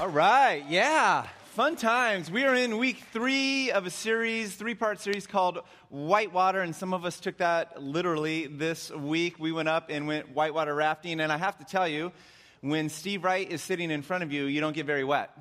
All right, yeah. Fun times. We are in week three of a series, three part series called Whitewater, and some of us took that literally this week. We went up and went whitewater rafting, and I have to tell you, when Steve Wright is sitting in front of you, you don't get very wet.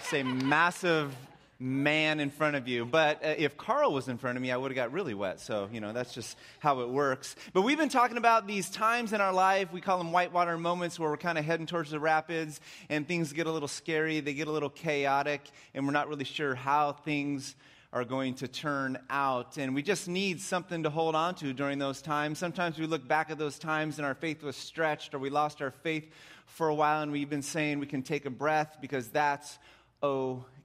It's a massive man in front of you. But uh, if Carl was in front of me, I would have got really wet. So, you know, that's just how it works. But we've been talking about these times in our life. We call them whitewater moments where we're kind of heading towards the rapids and things get a little scary, they get a little chaotic, and we're not really sure how things are going to turn out. And we just need something to hold on to during those times. Sometimes we look back at those times and our faith was stretched or we lost our faith for a while and we've been saying we can take a breath because that's okay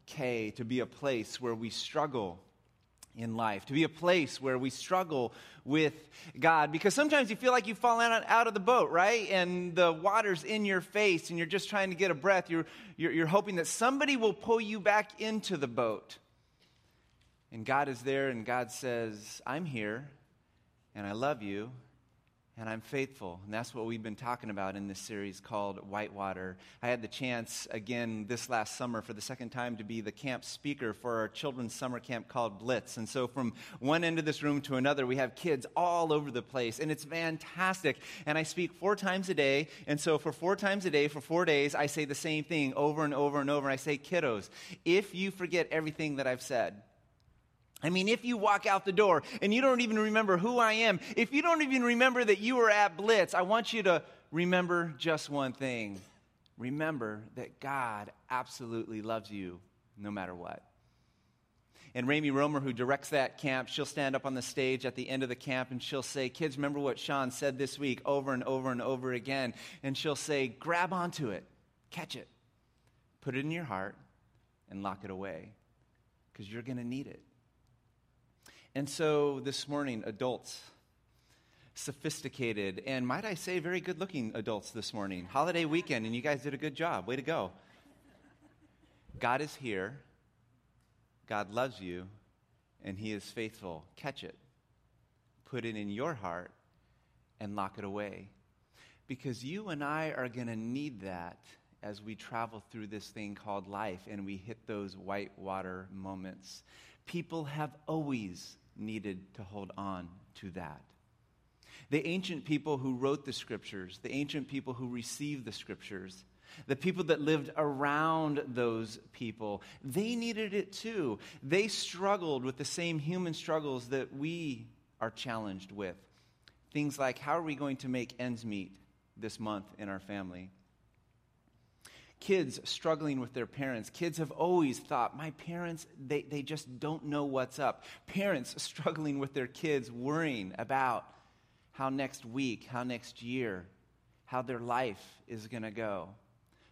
to be a place where we struggle in life, to be a place where we struggle with God. Because sometimes you feel like you've fallen out of the boat, right? And the water's in your face and you're just trying to get a breath. You're, you're, you're hoping that somebody will pull you back into the boat. And God is there and God says, I'm here and I love you and I'm faithful. And that's what we've been talking about in this series called Whitewater. I had the chance again this last summer for the second time to be the camp speaker for our children's summer camp called Blitz. And so from one end of this room to another, we have kids all over the place, and it's fantastic. And I speak four times a day. And so for four times a day, for four days, I say the same thing over and over and over. I say, kiddos, if you forget everything that I've said, I mean, if you walk out the door and you don't even remember who I am, if you don't even remember that you were at Blitz, I want you to remember just one thing. Remember that God absolutely loves you no matter what. And Ramey Romer, who directs that camp, she'll stand up on the stage at the end of the camp and she'll say, Kids, remember what Sean said this week over and over and over again. And she'll say, Grab onto it, catch it, put it in your heart, and lock it away because you're going to need it. And so this morning, adults, sophisticated, and might I say, very good looking adults this morning, holiday weekend, and you guys did a good job. Way to go. God is here, God loves you, and He is faithful. Catch it, put it in your heart, and lock it away. Because you and I are going to need that as we travel through this thing called life and we hit those white water moments. People have always needed to hold on to that. The ancient people who wrote the scriptures, the ancient people who received the scriptures, the people that lived around those people, they needed it too. They struggled with the same human struggles that we are challenged with. Things like how are we going to make ends meet this month in our family? Kids struggling with their parents. Kids have always thought, my parents, they, they just don't know what's up. Parents struggling with their kids, worrying about how next week, how next year, how their life is going to go.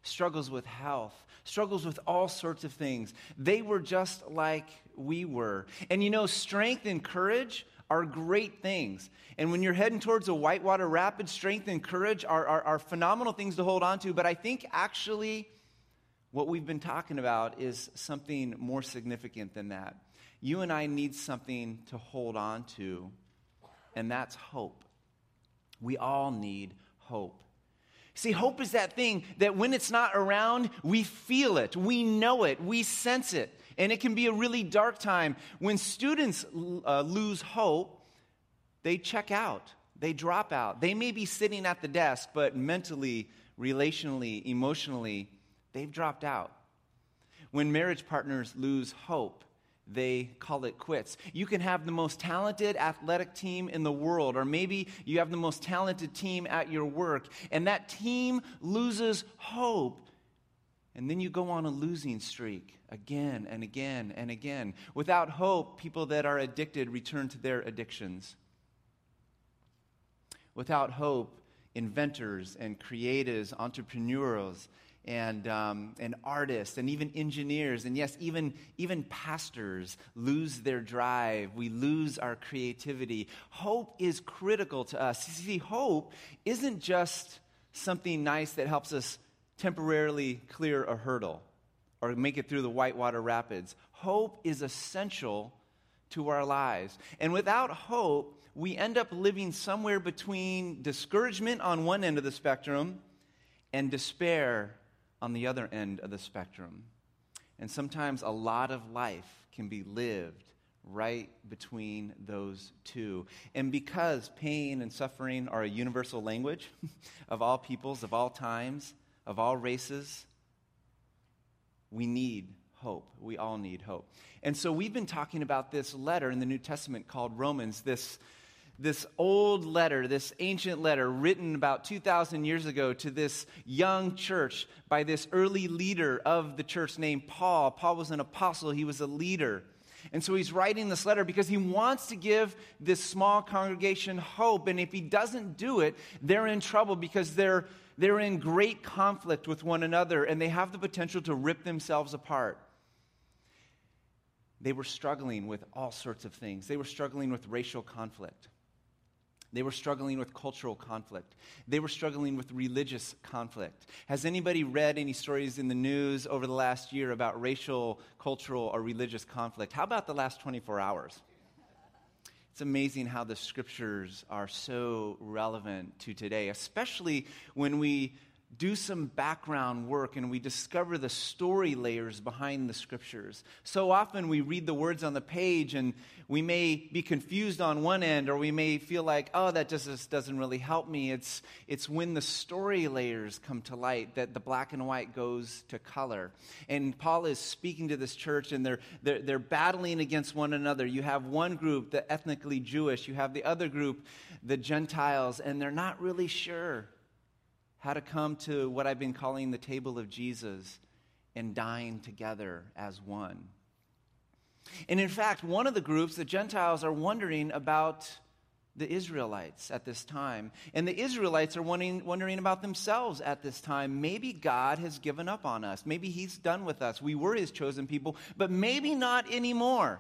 Struggles with health, struggles with all sorts of things. They were just like we were. And you know, strength and courage are great things. And when you're heading towards a whitewater rapid, strength and courage are, are, are, phenomenal things to hold on to. But I think actually what we've been talking about is something more significant than that. You and I need something to hold on to, and that's hope. We all need hope. See, hope is that thing that when it's not around, we feel it, we know it, we sense it. And it can be a really dark time. When students uh, lose hope, they check out, they drop out. They may be sitting at the desk, but mentally, relationally, emotionally, they've dropped out. When marriage partners lose hope, they call it quits. You can have the most talented athletic team in the world, or maybe you have the most talented team at your work, and that team loses hope and then you go on a losing streak again and again and again. Without hope, people that are addicted return to their addictions. Without hope, inventors and creatives, entrepreneurs, and, um, and artists, and even engineers, and yes, even, even pastors lose their drive. We lose our creativity. Hope is critical to us. You see, hope isn't just something nice that helps us temporarily clear a hurdle or make it through the whitewater rapids. Hope is essential to our lives. And without hope, we end up living somewhere between discouragement on one end of the spectrum and despair on the other end of the spectrum. And sometimes a lot of life can be lived right between those two. And because pain and suffering are a universal language of all peoples, of all times, of all races, we need hope. We all need hope. And so we've been talking about this letter in the New Testament called Romans, this, this old letter, this ancient letter written about 2,000 years ago to this young church by this early leader of the church named Paul. Paul was an apostle, he was a leader. And so he's writing this letter because he wants to give this small congregation hope. And if he doesn't do it, they're in trouble because they're, they're in great conflict with one another and they have the potential to rip themselves apart. They were struggling with all sorts of things. They were struggling with racial conflict. They were struggling with cultural conflict. They were struggling with religious conflict. Has anybody read any stories in the news over the last year about racial, cultural, or religious conflict? How about the last 24 hours? It's amazing how the scriptures are so relevant to today, especially when we do some background work and we discover the story layers behind the scriptures. So often we read the words on the page and we may be confused on one end or we may feel like, oh, that just doesn't really help me. It's, it's when the story layers come to light that the black and white goes to color. And Paul is speaking to this church and they're, they're, they're battling against one another. You have one group, the ethnically Jewish, you have the other group, the Gentiles, and they're not really sure how to come to what I've been calling the table of Jesus and dine together as one. And in fact, one of the groups, the Gentiles, are wondering about the Israelites at this time. And the Israelites are wondering, wondering about themselves at this time. Maybe God has given up on us. Maybe He's done with us. We were His chosen people, but maybe not anymore.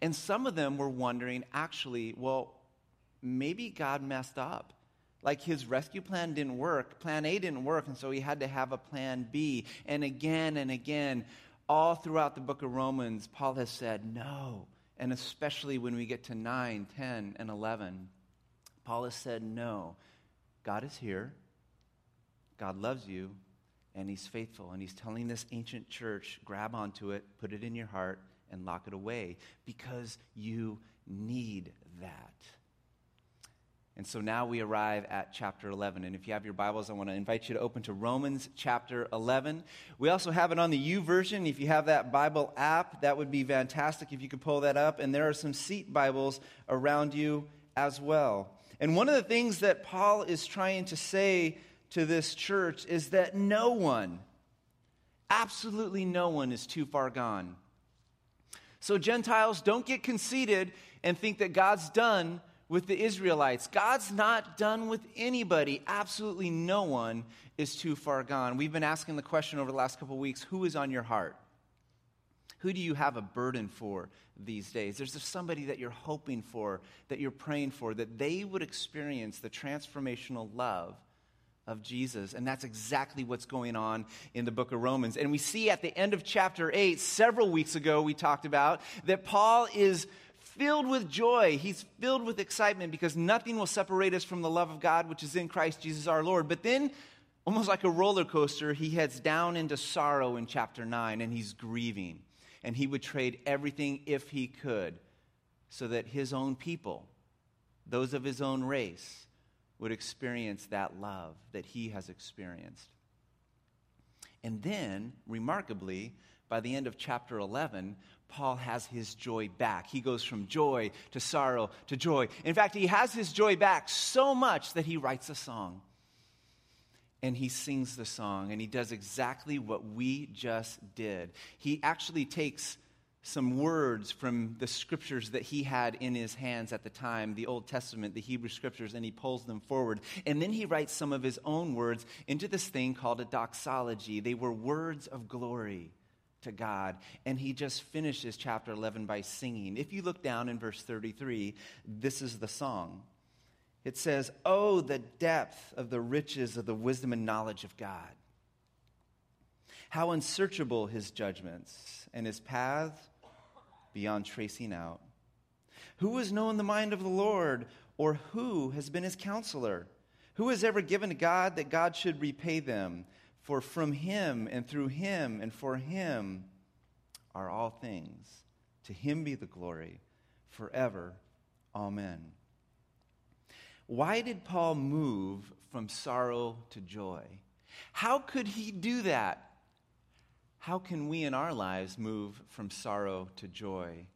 And some of them were wondering, actually, well, maybe God messed up like his rescue plan didn't work, plan A didn't work, and so he had to have a plan B. And again and again, all throughout the book of Romans, Paul has said no. And especially when we get to 9, 10, and 11, Paul has said no. God is here, God loves you, and he's faithful. And he's telling this ancient church grab onto it, put it in your heart, and lock it away because you need that. And so now we arrive at chapter 11. And if you have your Bibles, I want to invite you to open to Romans chapter 11. We also have it on the YouVersion. If you have that Bible app, that would be fantastic if you could pull that up. And there are some seat Bibles around you as well. And one of the things that Paul is trying to say to this church is that no one, absolutely no one, is too far gone. So, Gentiles, don't get conceited and think that God's done with the Israelites. God's not done with anybody. Absolutely no one is too far gone. We've been asking the question over the last couple weeks who is on your heart? Who do you have a burden for these days? There's somebody that you're hoping for, that you're praying for, that they would experience the transformational love of Jesus. And that's exactly what's going on in the book of Romans. And we see at the end of chapter 8, several weeks ago, we talked about that Paul is filled with joy. He's filled with excitement because nothing will separate us from the love of God, which is in Christ Jesus our Lord. But then, almost like a roller coaster, he heads down into sorrow in chapter 9 and he's grieving. And he would trade everything if he could so that his own people, those of his own race, would experience that love that he has experienced. And then, remarkably, by the end of chapter 11, Paul has his joy back. He goes from joy to sorrow to joy. In fact, he has his joy back so much that he writes a song. And he sings the song, and he does exactly what we just did. He actually takes some words from the scriptures that he had in his hands at the time, the Old Testament, the Hebrew scriptures, and he pulls them forward. And then he writes some of his own words into this thing called a doxology. They were words of glory to God. And he just finishes chapter 11 by singing. If you look down in verse 33, this is the song. It says, Oh, the depth of the riches of the wisdom and knowledge of God. How unsearchable his judgments and his paths beyond tracing out. Who has known the mind of the Lord, or who has been his counselor? Who has ever given to God that God should repay them? For from him and through him and for him are all things. To him be the glory forever. Amen. Why did Paul move from sorrow to joy? How could he do that? How can we in our lives move from sorrow to joy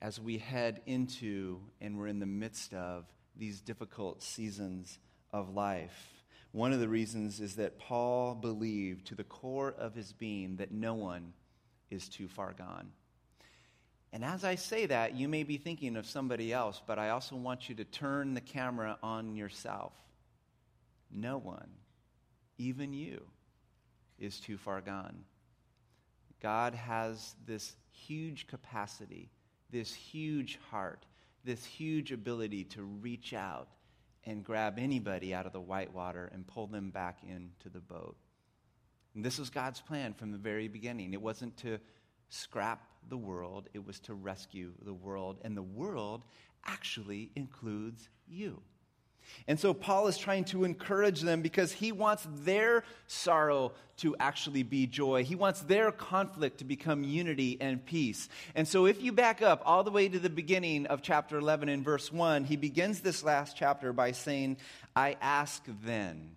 as we head into and we're in the midst of these difficult seasons of life? One of the reasons is that Paul believed to the core of his being that no one is too far gone. And as I say that, you may be thinking of somebody else, but I also want you to turn the camera on yourself. No one, even you, is too far gone. God has this huge capacity, this huge heart, this huge ability to reach out and grab anybody out of the white water and pull them back into the boat. And this was God's plan from the very beginning. It wasn't to scrap the world, it was to rescue the world. And the world actually includes you. And so Paul is trying to encourage them because he wants their sorrow to actually be joy. He wants their conflict to become unity and peace. And so if you back up all the way to the beginning of chapter 11 in verse 1, he begins this last chapter by saying, I ask then.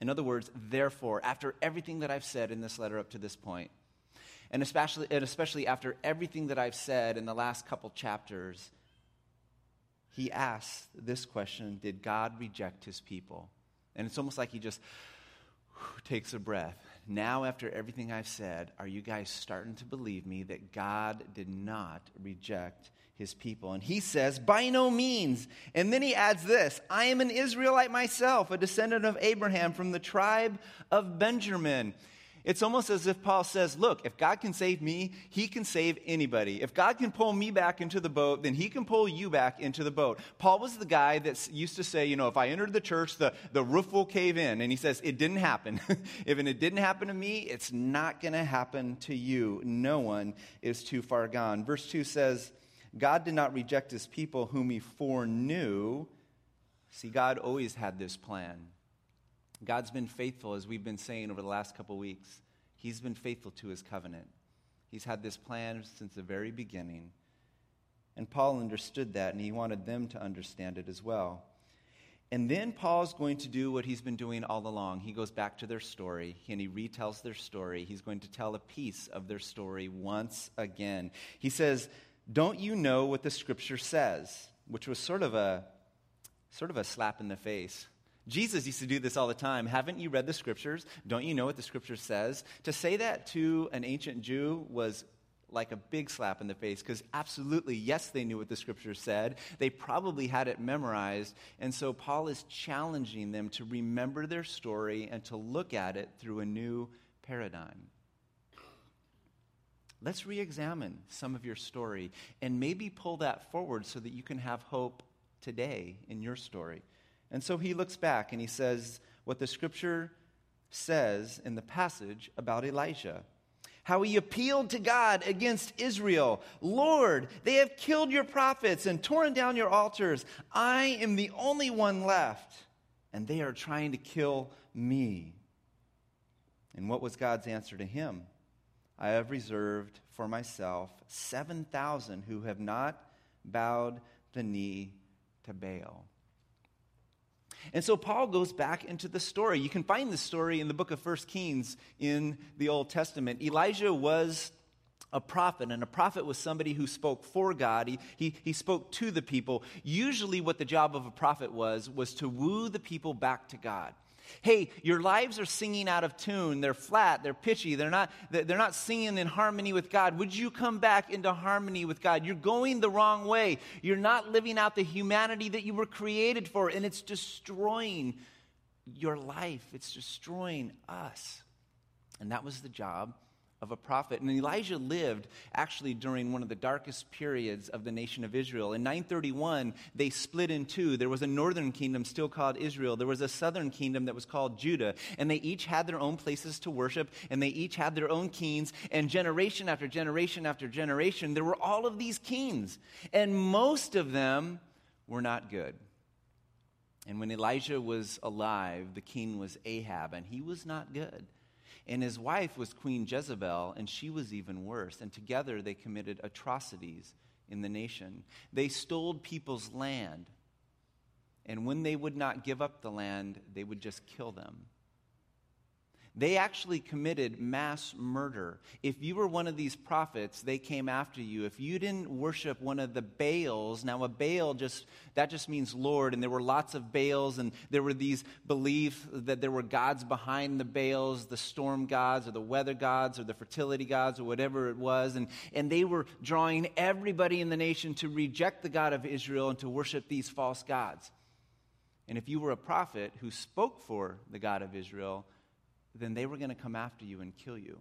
In other words, therefore, after everything that I've said in this letter up to this point, and especially, and especially after everything that I've said in the last couple chapters, he asks this question Did God reject his people? And it's almost like he just takes a breath. Now, after everything I've said, are you guys starting to believe me that God did not reject his people? And he says, By no means. And then he adds this I am an Israelite myself, a descendant of Abraham from the tribe of Benjamin. It's almost as if Paul says, Look, if God can save me, he can save anybody. If God can pull me back into the boat, then he can pull you back into the boat. Paul was the guy that used to say, You know, if I entered the church, the, the roof will cave in. And he says, It didn't happen. if it didn't happen to me, it's not going to happen to you. No one is too far gone. Verse 2 says, God did not reject his people whom he foreknew. See, God always had this plan. God's been faithful, as we've been saying over the last couple weeks. He's been faithful to his covenant. He's had this plan since the very beginning. And Paul understood that, and he wanted them to understand it as well. And then Paul's going to do what he's been doing all along. He goes back to their story and he retells their story. He's going to tell a piece of their story once again. He says, Don't you know what the scripture says? Which was sort of a sort of a slap in the face Jesus used to do this all the time. Haven't you read the scriptures? Don't you know what the scripture says? To say that to an ancient Jew was like a big slap in the face because absolutely, yes, they knew what the scripture said. They probably had it memorized. And so Paul is challenging them to remember their story and to look at it through a new paradigm. Let's re examine some of your story and maybe pull that forward so that you can have hope today in your story. And so he looks back and he says what the scripture says in the passage about Elijah. How he appealed to God against Israel. Lord, they have killed your prophets and torn down your altars. I am the only one left, and they are trying to kill me. And what was God's answer to him? I have reserved for myself 7,000 who have not bowed the knee to Baal. And so Paul goes back into the story. You can find the story in the book of First Kings in the Old Testament. Elijah was a prophet, and a prophet was somebody who spoke for God. He, he, he spoke to the people. Usually, what the job of a prophet was, was to woo the people back to God. Hey, your lives are singing out of tune. They're flat, they're pitchy, they're not, they're not singing in harmony with God. Would you come back into harmony with God? You're going the wrong way. You're not living out the humanity that you were created for, and it's destroying your life, it's destroying us. And that was the job of a prophet. And Elijah lived actually during one of the darkest periods of the nation of Israel. In 931, they split in two. There was a northern kingdom still called Israel, there was a southern kingdom that was called Judah. And they each had their own places to worship, and they each had their own kings. And generation after generation after generation, there were all of these kings. And most of them were not good. And when Elijah was alive, the king was Ahab, and he was not good. And his wife was Queen Jezebel, and she was even worse. And together they committed atrocities in the nation. They stole people's land. And when they would not give up the land, they would just kill them. They actually committed mass murder. If you were one of these prophets, they came after you. If you didn't worship one of the Baals, now a Baal just that just means Lord, and there were lots of Baals, and there were these beliefs that there were gods behind the Baals, the storm gods or the weather gods or the fertility gods or whatever it was, and, and they were drawing everybody in the nation to reject the God of Israel and to worship these false gods. And if you were a prophet who spoke for the God of Israel, then they were going to come after you and kill you.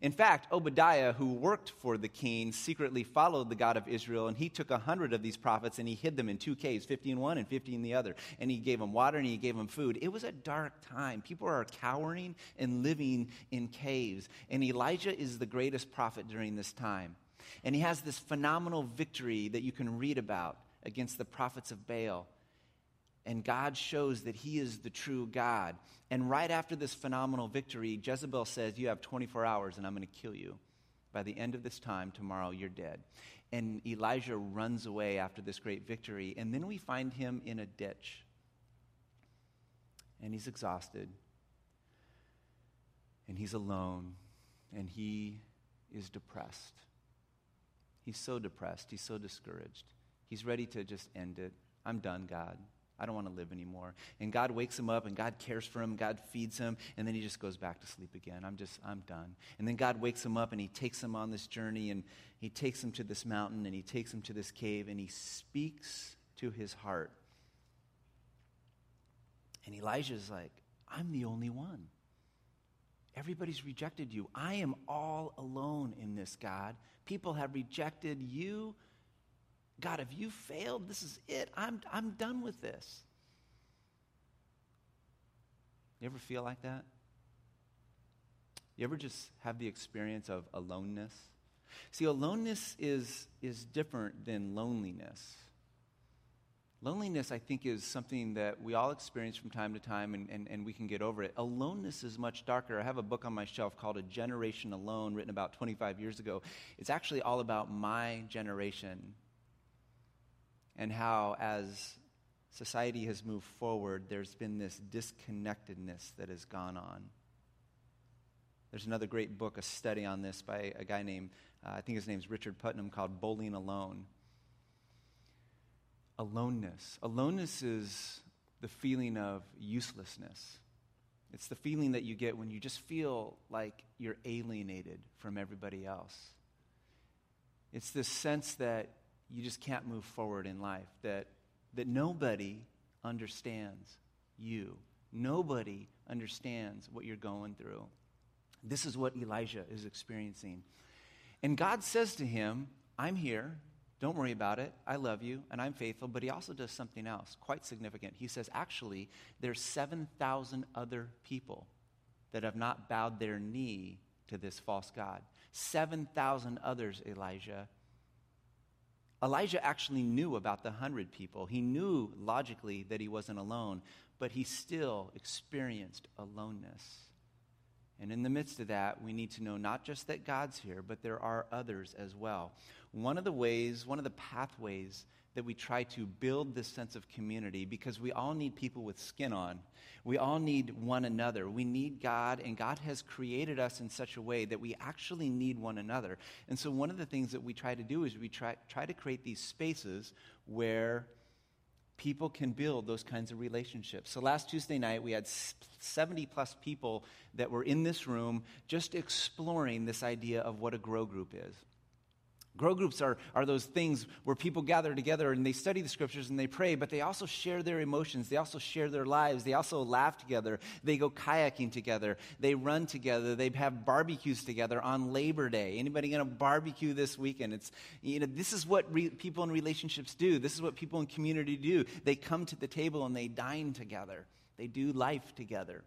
In fact, Obadiah, who worked for the king, secretly followed the God of Israel, and he took a hundred of these prophets and he hid them in two caves, 50 in one and 50 in the other. And he gave them water and he gave them food. It was a dark time. People are cowering and living in caves. And Elijah is the greatest prophet during this time. And he has this phenomenal victory that you can read about against the prophets of Baal and God shows that He is the true God. And right after this phenomenal victory, Jezebel says, You have 24 hours and I'm going to kill you. By the end of this time, tomorrow, you're dead. And Elijah runs away after this great victory. And then we find him in a ditch. And he's exhausted. And he's alone. And he is depressed. He's so depressed. He's so discouraged. He's ready to just end it. I'm done, God. I don't want to live anymore. And God wakes him up and God cares for him, God feeds him, and then he just goes back to sleep again. I'm just, I'm done. And then God wakes him up and he takes him on this journey and he takes him to this mountain and he takes him to this cave and he speaks to his heart. And Elijah's like, I'm the only one. Everybody's rejected you. I am all alone in this, God. People have rejected you God, have you failed? This is it. I'm, I'm done with this. You ever feel like that? You ever just have the experience of aloneness? See, aloneness is, is different than loneliness. Loneliness, I think, is something that we all experience from time to time and, and, and we can get over it. Aloneness is much darker. I have a book on my shelf called A Generation Alone, written about 25 years ago. It's actually all about my generation and how, as society has moved forward, there's been this disconnectedness that has gone on. There's another great book, a study on this by a guy named, uh, I think his name's Richard Putnam, called Bowling Alone. Aloneness. Aloneness is the feeling of uselessness. It's the feeling that you get when you just feel like you're alienated from everybody else. It's this sense that you just can't move forward in life, that, that nobody understands you. Nobody understands what you're going through. This is what Elijah is experiencing. And God says to him, I'm here. Don't worry about it. I love you and I'm faithful. But he also does something else quite significant. He says, actually, there's 7,000 other people that have not bowed their knee to this false God. 7,000 others, Elijah, Elijah actually knew about the hundred people. He knew logically that he wasn't alone, but he still experienced aloneness. And in the midst of that, we need to know not just that God's here, but there are others as well. One of the ways, one of the pathways that we try to build this sense of community because we all need people with skin on. We all need one another. We need God, and God has created us in such a way that we actually need one another. And so, one of the things that we try to do is we try, try to create these spaces where people can build those kinds of relationships. So last Tuesday night, we had 70 plus people that were in this room just exploring this idea of what a grow group is. Grow groups are, are those things where people gather together and they study the scriptures and they pray, but they also share their emotions. They also share their lives. They also laugh together. They go kayaking together. They run together. They have barbecues together on Labor Day. Anybody going to barbecue this weekend? It's, you know, this is what re- people in relationships do. This is what people in community do. They come to the table and they dine together. They do life together.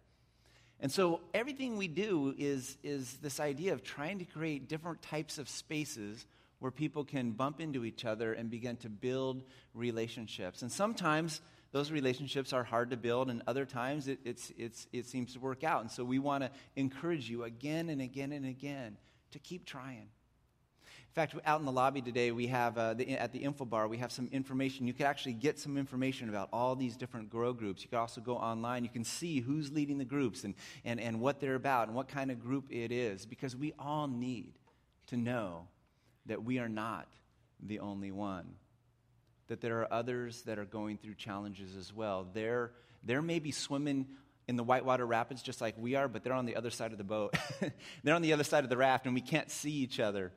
And so everything we do is, is this idea of trying to create different types of spaces where people can bump into each other and begin to build relationships. And sometimes those relationships are hard to build, and other times it, it's, it's, it seems to work out. And so we want to encourage you again and again and again to keep trying. In fact, out in the lobby today, we have uh, the, at the info bar, we have some information. You can actually get some information about all these different grow groups. You can also go online. You can see who's leading the groups and, and, and what they're about and what kind of group it is, because we all need to know that we are not the only one that there are others that are going through challenges as well. They're, they're maybe swimming in the whitewater rapids just like we are, but they're on the other side of the boat. they're on the other side of the raft, and we can't see each other.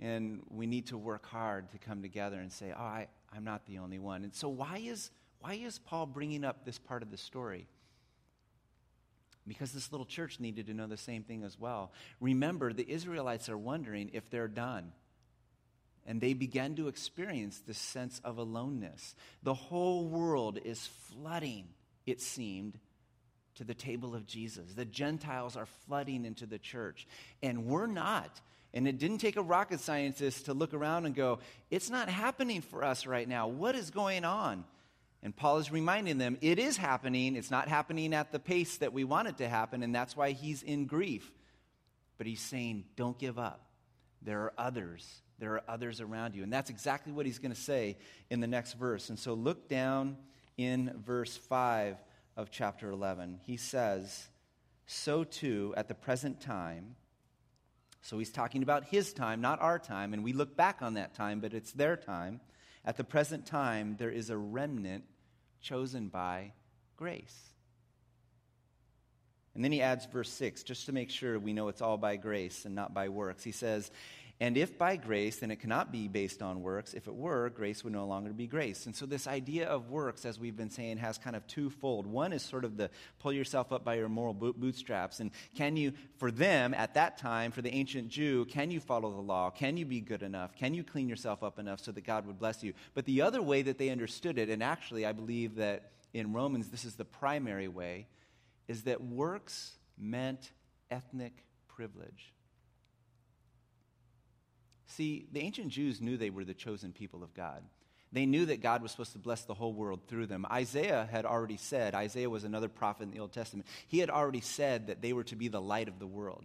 And we need to work hard to come together and say, Oh, I, I'm not the only one. And so, why is, why is Paul bringing up this part of the story? Because this little church needed to know the same thing as well. Remember, the Israelites are wondering if they're done and they began to experience this sense of aloneness. The whole world is flooding, it seemed, to the table of Jesus. The Gentiles are flooding into the church, and we're not. And it didn't take a rocket scientist to look around and go, It's not happening for us right now. What is going on? And Paul is reminding them, It is happening. It's not happening at the pace that we want it to happen, and that's why he's in grief. But he's saying, Don't give up. There are others there are others around you. And that's exactly what he's going to say in the next verse. And so look down in verse 5 of chapter 11. He says, So too, at the present time, so he's talking about his time, not our time, and we look back on that time, but it's their time. At the present time, there is a remnant chosen by grace. And then he adds verse 6, just to make sure we know it's all by grace and not by works. He says, and if by grace, then it cannot be based on works. If it were, grace would no longer be grace. And so, this idea of works, as we've been saying, has kind of twofold. One is sort of the pull yourself up by your moral bootstraps. And can you, for them at that time, for the ancient Jew, can you follow the law? Can you be good enough? Can you clean yourself up enough so that God would bless you? But the other way that they understood it, and actually, I believe that in Romans, this is the primary way, is that works meant ethnic privilege. See, the ancient Jews knew they were the chosen people of God. They knew that God was supposed to bless the whole world through them. Isaiah had already said, Isaiah was another prophet in the Old Testament, he had already said that they were to be the light of the world.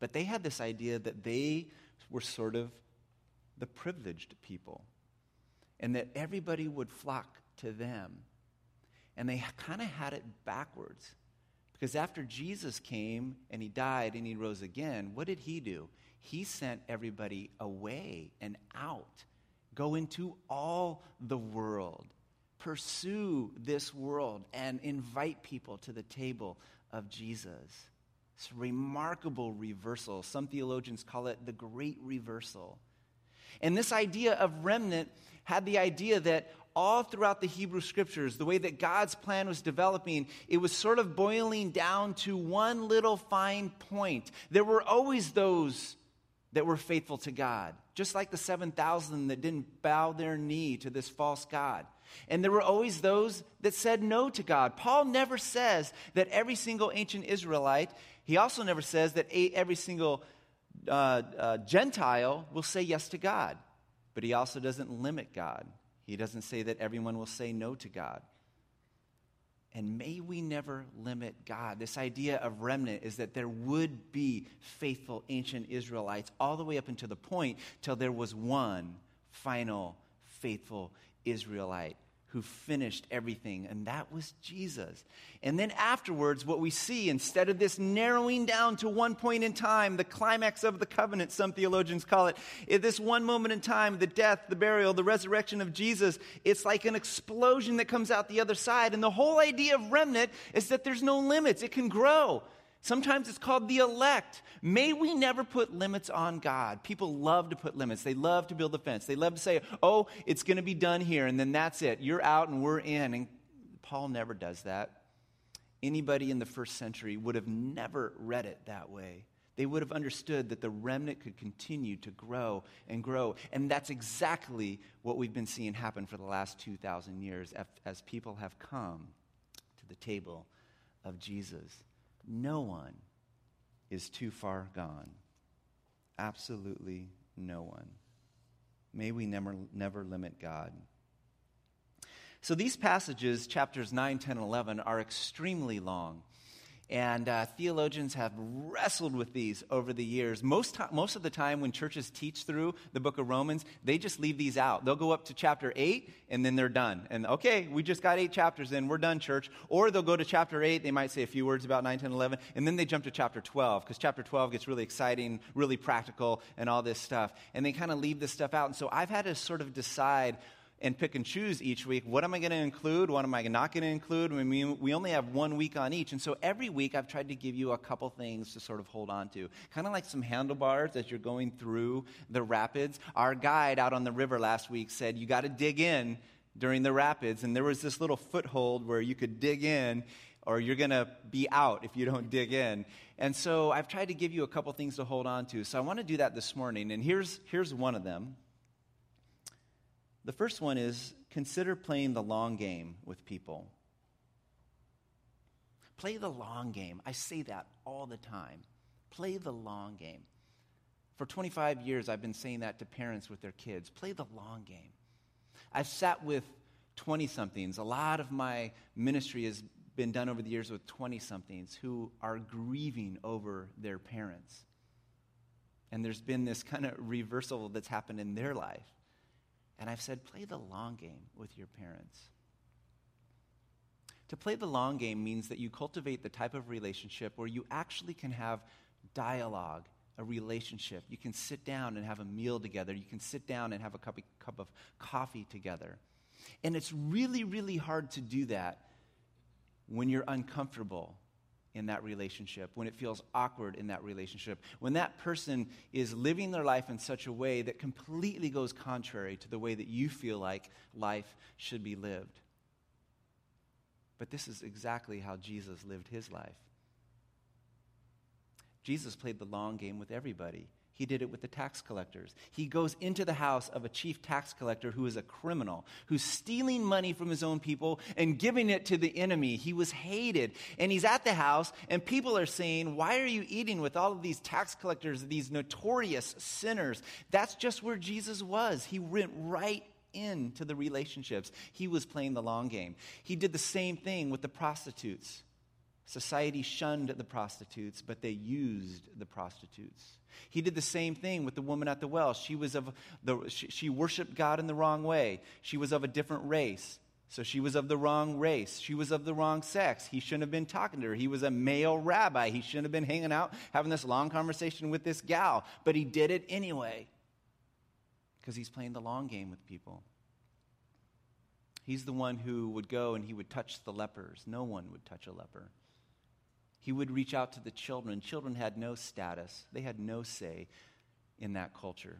But they had this idea that they were sort of the privileged people and that everybody would flock to them. And they kind of had it backwards. Because after Jesus came and he died and he rose again, what did he do? He sent everybody away and out. Go into all the world. Pursue this world and invite people to the table of Jesus. It's a remarkable reversal. Some theologians call it the great reversal. And this idea of remnant had the idea that all throughout the Hebrew scriptures, the way that God's plan was developing, it was sort of boiling down to one little fine point. There were always those that were faithful to God, just like the 7,000 that didn't bow their knee to this false God. And there were always those that said no to God. Paul never says that every single ancient Israelite, he also never says that every single uh, uh, Gentile will say yes to God. But he also doesn't limit God. He doesn't say that everyone will say no to God. And may we never limit God. This idea of remnant is that there would be faithful ancient Israelites all the way up until the point till there was one final faithful Israelite who finished everything, and that was Jesus. And then afterwards, what we see, instead of this narrowing down to one point in time, the climax of the covenant, some theologians call it, this one moment in time, the death, the burial, the resurrection of Jesus, it's like an explosion that comes out the other side. And the whole idea of remnant is that there's no limits, it can grow. Sometimes it's called the elect. May we never put limits on God. People love to put limits. They love to build a fence. They love to say, oh, it's going to be done here, and then that's it. You're out and we're in. And Paul never does that. Anybody in the first century would have never read it that way. They would have understood that the remnant could continue to grow and grow. And that's exactly what we've been seeing happen for the last 2,000 years as people have come to the table of Jesus. No one is too far gone. Absolutely no one. May we never, never limit God. So these passages, chapters 9, 10, and 11, are extremely long. And uh, theologians have wrestled with these over the years. Most, most of the time, when churches teach through the book of Romans, they just leave these out. They'll go up to chapter 8 and then they're done. And okay, we just got eight chapters in, we're done, church. Or they'll go to chapter 8, they might say a few words about 9, 10, 11, and then they jump to chapter 12 because chapter 12 gets really exciting, really practical, and all this stuff. And they kind of leave this stuff out. And so I've had to sort of decide and pick and choose each week what am I going to include, what am I not going to include. I mean, we only have one week on each. And so every week I've tried to give you a couple things to sort of hold on to. Kind of like some handlebars as you're going through the rapids. Our guide out on the river last week said you got to dig in during the rapids. And there was this little foothold where you could dig in or you're going to be out if you don't dig in. And so I've tried to give you a couple things to hold on to. So I want to do that this morning. And here's, here's one of them. The first one is consider playing the long game with people. Play the long game. I say that all the time. Play the long game. For 25 years, I've been saying that to parents with their kids. Play the long game. I've sat with 20 somethings. A lot of my ministry has been done over the years with 20 somethings who are grieving over their parents. And there's been this kind of reversal that's happened in their life. And I've said, play the long game with your parents. To play the long game means that you cultivate the type of relationship where you actually can have dialogue, a relationship. You can sit down and have a meal together. You can sit down and have a cup of, cup of coffee together. And it's really, really hard to do that when you're uncomfortable in that relationship, when it feels awkward in that relationship, when that person is living their life in such a way that completely goes contrary to the way that you feel like life should be lived. But this is exactly how Jesus lived his life. Jesus played the long game with everybody. He did it with the tax collectors. He goes into the house of a chief tax collector who is a criminal, who's stealing money from his own people and giving it to the enemy. He was hated. And he's at the house, and people are saying, Why are you eating with all of these tax collectors, these notorious sinners? That's just where Jesus was. He went right into the relationships. He was playing the long game. He did the same thing with the prostitutes. Society shunned the prostitutes, but they used the prostitutes. He did the same thing with the woman at the well. She was of the she, she worshiped God in the wrong way. She was of a different race. So she was of the wrong race. She was of the wrong sex. He shouldn't have been talking to her. He was a male rabbi. He shouldn't have been hanging out having this long conversation with this gal, but he did it anyway because he's playing the long game with people. He's the one who would go and he would touch the lepers. No one would touch a leper. He would reach out to the children. Children had no status, they had no say in that culture.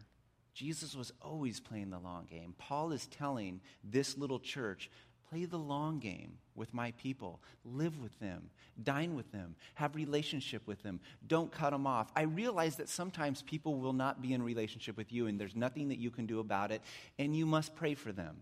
Jesus was always playing the long game. Paul is telling this little church play the long game with my people. Live with them. Dine with them. Have relationship with them. Don't cut them off. I realize that sometimes people will not be in relationship with you and there's nothing that you can do about it and you must pray for them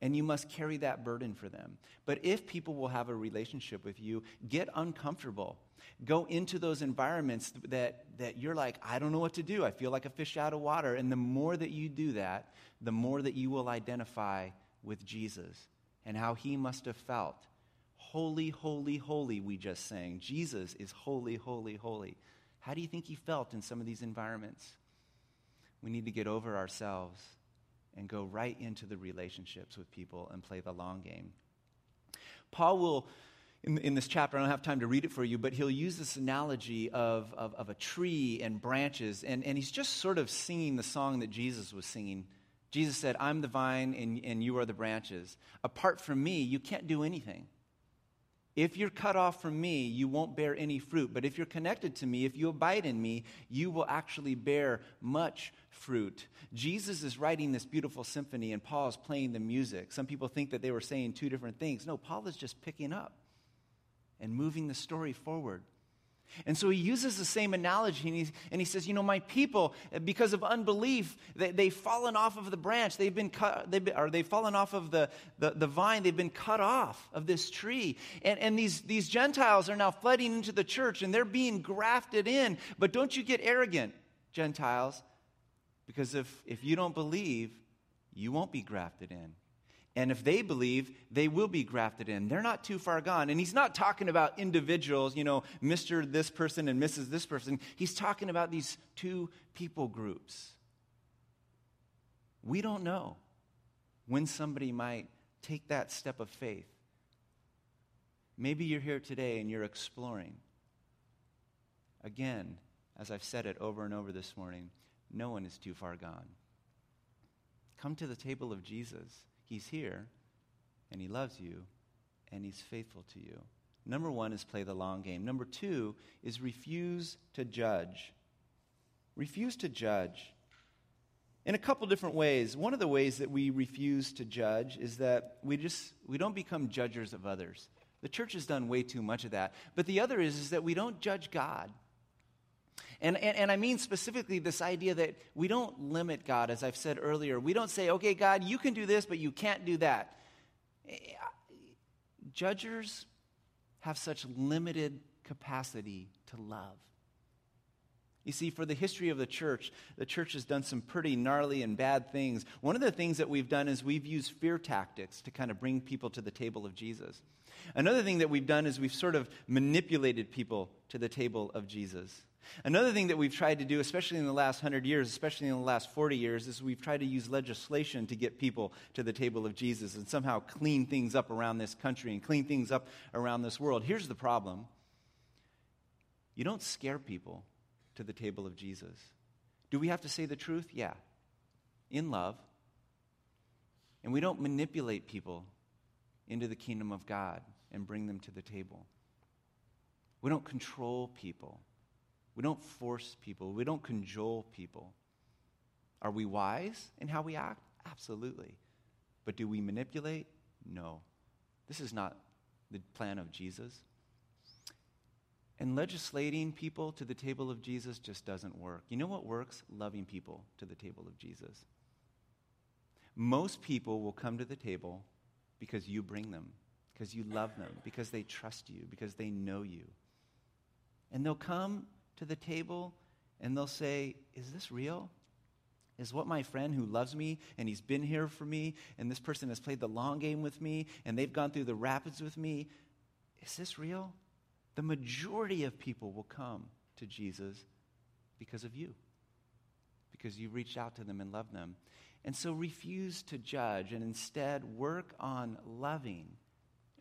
and you must carry that burden for them. But if people will have a relationship with you, get uncomfortable. Go into those environments that, that you're like, I don't know what to do. I feel like a fish out of water. And the more that you do that, the more that you will identify with Jesus and how he must have felt. Holy, holy, holy, we just sang. Jesus is holy, holy, holy. How do you think he felt in some of these environments? We need to get over ourselves and go right into the relationships with people and play the long game. Paul will, in, in, this chapter, I don't have time to read it for you, but he'll use this analogy of, of, of a tree and branches, and, and he's just sort of singing the song that Jesus was singing. Jesus said, I'm the vine and, and you are the branches. Apart from me, you can't do anything. If you're cut off from me, you won't bear any fruit. But if you're connected to me, if you abide in me, you will actually bear much fruit. Jesus is writing this beautiful symphony, and Paul is playing the music. Some people think that they were saying two different things. No, Paul is just picking up and moving the story forward. And so he uses the same analogy and, he, and he says, You know, my people, because of unbelief, they, they've fallen off of the branch. They've been cut, they've been, or they've fallen off of the, the, the vine. They've been cut off of this tree. And, and these, these Gentiles are now flooding into the church and they're being grafted in. But don't you get arrogant, Gentiles, because if, if you don't believe, you won't be grafted in. And if they believe, they will be grafted in. They're not too far gone. And he's not talking about individuals, you know, Mr. this person and Mrs. this person. He's talking about these two people groups. We don't know when somebody might take that step of faith. Maybe you're here today and you're exploring. Again, as I've said it over and over this morning, no one is too far gone. Come to the table of Jesus. He's here, and He loves you, and He's faithful to you. Number one is play the long game. Number two is refuse to judge. Refuse to judge. In a couple different ways. One of the ways that we refuse to judge is that we just we don't become judges of others. The church has done way too much of that. But the other is, is that we don't judge God. And, and, and, I mean specifically this idea that we don't limit God, as I've said earlier. We don't say, okay, God, you can do this, but you can't do that. Eh, Judges have such limited capacity to love. You see, for the history of the church, the church has done some pretty gnarly and bad things. One of the things that we've done is we've used fear tactics to kind of bring people to the table of Jesus. Another thing that we've done is we've sort of manipulated people to the table of Jesus. Another thing that we've tried to do, especially in the last 100 years, especially in the last 40 years, is we've tried to use legislation to get people to the table of Jesus and somehow clean things up around this country and clean things up around this world. Here's the problem you don't scare people to the table of Jesus. Do we have to say the truth? Yeah, in love. And we don't manipulate people into the kingdom of God and bring them to the table. We don't control people. We don't force people. We don't cajole people. Are we wise in how we act? Absolutely. But do we manipulate? No. This is not the plan of Jesus. And legislating people to the table of Jesus just doesn't work. You know what works? Loving people to the table of Jesus. Most people will come to the table because you bring them, because you love them, because they trust you, because they know you. And they'll come to the table and they'll say, Is this real? Is what my friend who loves me and he's been here for me and this person has played the long game with me and they've gone through the rapids with me, is this real? The majority of people will come to Jesus because of you, because you reached out to them and loved them. And so refuse to judge and instead work on loving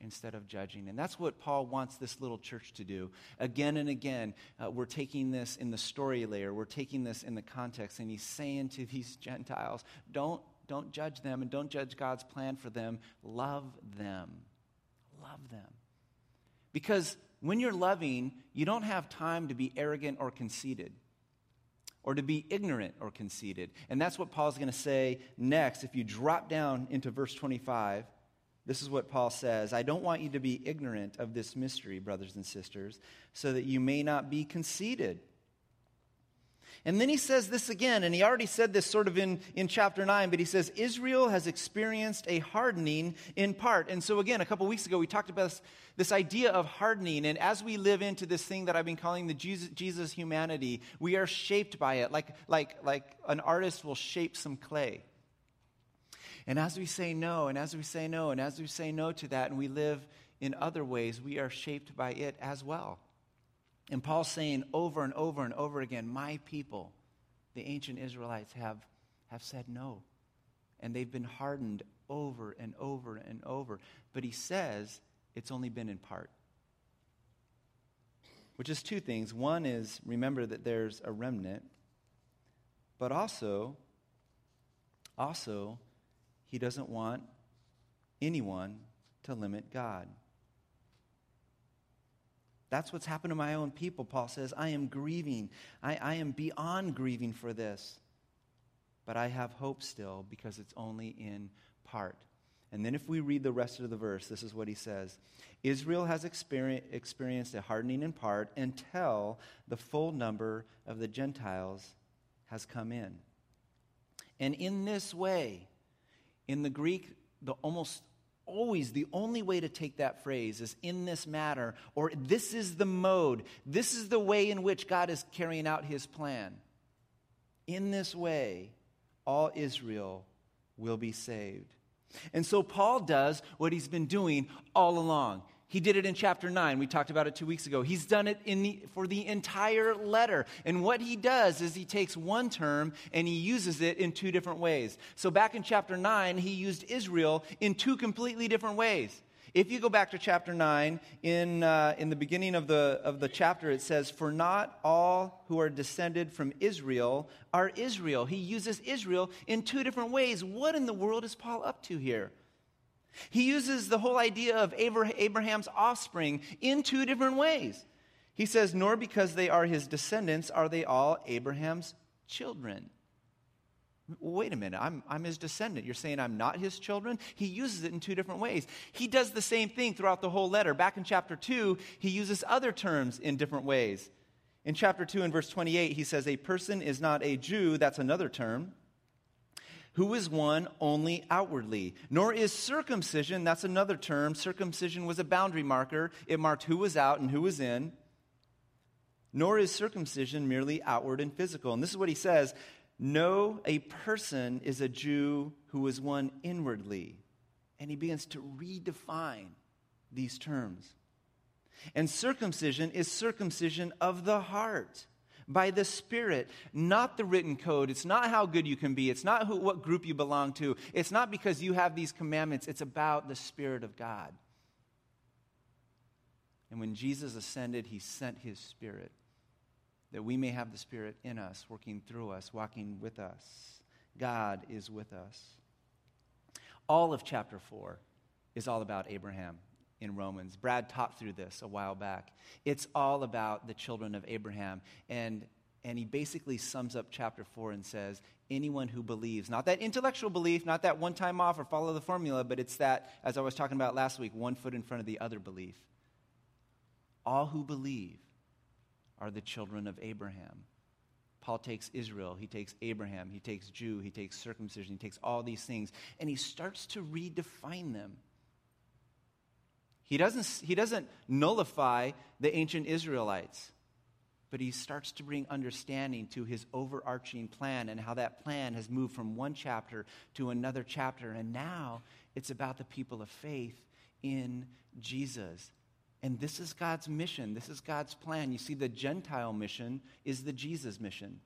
instead of judging. And that's what Paul wants this little church to do. Again and again, uh, we're taking this in the story layer, we're taking this in the context, and he's saying to these Gentiles, don't, don't judge them and don't judge God's plan for them. Love them. Love them. Because when you're loving, you don't have time to be arrogant or conceited or to be ignorant or conceited. And that's what Paul's going to say next. If you drop down into verse 25, this is what Paul says I don't want you to be ignorant of this mystery, brothers and sisters, so that you may not be conceited. And then he says this again, and he already said this sort of in, in chapter 9, but he says, Israel has experienced a hardening in part. And so, again, a couple weeks ago, we talked about this, this idea of hardening. And as we live into this thing that I've been calling the Jesus, Jesus humanity, we are shaped by it, like, like, like an artist will shape some clay. And as we say no, and as we say no, and as we say no to that, and we live in other ways, we are shaped by it as well. And Paul's saying over and over and over again, My people, the ancient Israelites, have, have said no. And they've been hardened over and over and over. But he says it's only been in part. Which is two things. One is remember that there's a remnant, but also, also, he doesn't want anyone to limit God. That's what's happened to my own people, Paul says. I am grieving. I, I am beyond grieving for this. But I have hope still because it's only in part. And then if we read the rest of the verse, this is what he says Israel has experienced a hardening in part until the full number of the Gentiles has come in. And in this way, in the Greek, the almost always the only way to take that phrase is in this matter, or this is the mode, this is the way in which God is carrying out his plan. In this way, all Israel will be saved. And so Paul does what he's been doing all along. He did it in chapter 9. We talked about it two weeks ago. He's done it the, for the entire letter. And what he does is he takes one term and he uses it in two different ways. So back in chapter 9, he used Israel in two completely different ways. If you go back to chapter 9, in, uh, in the beginning of the, of the chapter, it says, For not all who are descended from Israel are Israel. He uses Israel in two different ways. What in the world is Paul up to here? He uses the whole idea of Abraham's offspring in two different ways. He says, Nor because they are his descendants are they all Abraham's children. Wait a minute, I'm, I'm his descendant. You're saying I'm not his children? He uses it in two different ways. He does the same thing throughout the whole letter. Back in chapter 2, he uses other terms in different ways. In chapter 2 and verse 28, he says, A person is not a Jew, that's another term, who is one only outwardly. Nor is circumcision, that's another term. Circumcision was a boundary marker, it marked who was out and who was in. Nor is circumcision merely outward and physical. And this is what he says no, a person is a Jew who is one inwardly. And he begins to redefine these terms. And circumcision is circumcision of the heart by the Spirit, not the written code. It's not how good you can be. It's not who, what group you belong to. It's not because you have these commandments. It's about the Spirit of God. And when Jesus ascended, he sent his Spirit that we may have the Spirit in us, working through us, walking with us. God is with us. All of chapter 4 is all about Abraham in Romans. Brad taught through this a while back. It's all about the children of Abraham. And, and he basically sums up chapter 4 and says, Anyone who believes, not that intellectual belief, not that one time off or follow the formula, but it's that, as I was talking about last week, one foot in front of the other belief. All who believe are the children of Abraham. Paul takes Israel, he takes Abraham, he takes Jew, he takes circumcision, he takes all these things, and he starts to redefine them. He doesn't, he doesn't nullify the ancient Israelites, but he starts to bring understanding to his overarching plan and how that plan has moved from one chapter to another chapter. And now it's about the people of faith in Jesus. And this is God's mission. This is God's plan. You see, the Gentile mission is the Jesus mission.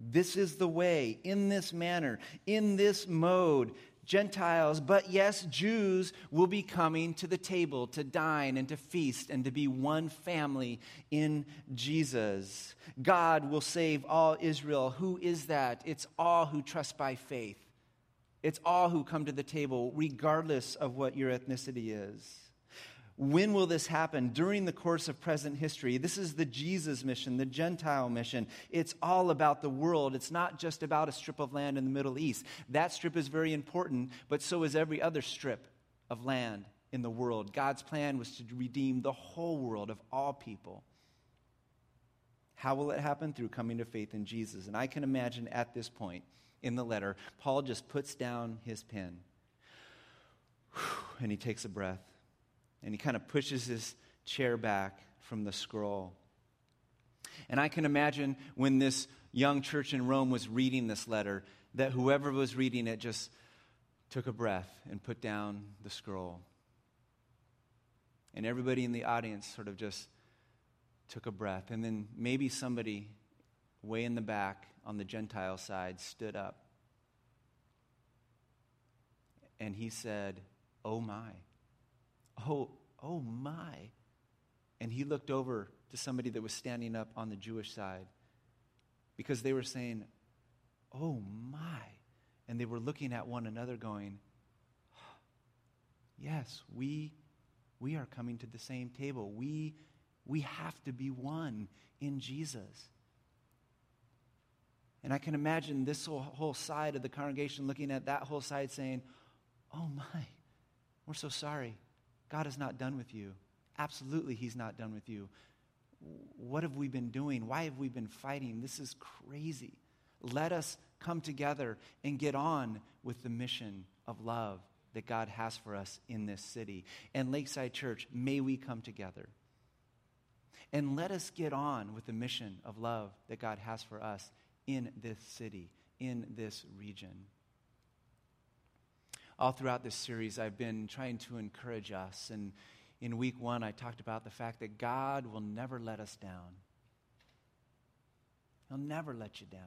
This is the way, in this manner, in this mode. Gentiles, but yes, Jews will be coming to the table to dine and to feast and to be one family in Jesus. God will save all Israel. Who is that? It's all who trust by faith. It's all who come to the table, regardless of what your ethnicity is. When will this happen? During the course of present history. This is the Jesus mission, the Gentile mission. It's all about the world. It's not just about a strip of land in the Middle East. That strip is very important, but so is every other strip of land in the world. God's plan was to redeem the whole world of all people. How will it happen? Through coming to faith in Jesus. And I can imagine at this point in the letter, Paul just puts down his pen and he takes a breath and he kind of pushes his chair back from the scroll. And I can imagine when this young church in Rome was reading this letter, that whoever was reading it just took a breath and put down the scroll. And everybody in the audience sort of just took a breath. And then maybe somebody way in the back on the Gentile side stood up. And he said, Oh my. Oh, oh my. And he looked over to somebody that was standing up on the Jewish side because they were saying, Oh my. And they were looking at one another going, Yes, we, we are coming to the same table. We, we have to be one in Jesus. And I can imagine this whole, whole side of the congregation looking at that whole side saying, Oh my, we're so sorry. God is not done with you. Absolutely, He's not done with you. What have we been doing? Why have we been fighting? This is crazy. Let us come together and get on with the mission of love that God has for us in this city. And Lakeside Church, may we come together. And let us get on with the mission of love that God has for us in this city, in this region. All throughout this series, I've been trying to encourage us. And in week one, I talked about the fact that God will never let us down. He'll never let you down.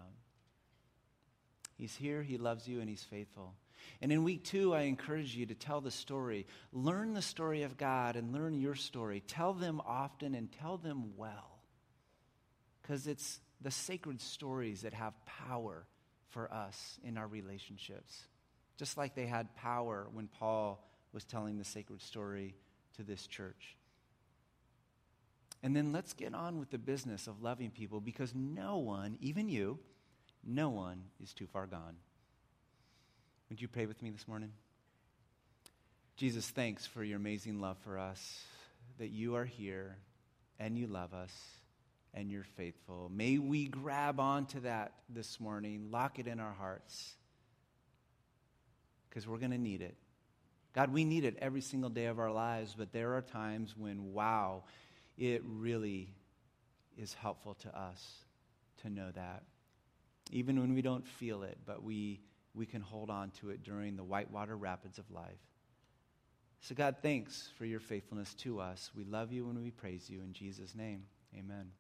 He's here, He loves you, and He's faithful. And in week two, I encourage you to tell the story. Learn the story of God and learn your story. Tell them often and tell them well. Because it's the sacred stories that have power for us in our relationships. Just like they had power when Paul was telling the sacred story to this church. And then let's get on with the business of loving people because no one, even you, no one is too far gone. Would you pray with me this morning? Jesus, thanks for your amazing love for us, that you are here and you love us and you're faithful. May we grab onto that this morning, lock it in our hearts, because we're going to need it. God, we need it every single day of our lives, but there are times when, wow, it really is helpful to us to know that. Even when we don't feel it, but we, we can hold on to it during the whitewater rapids of life. So, God, thanks for your faithfulness to us. We love you and we praise you. In Jesus' name, amen.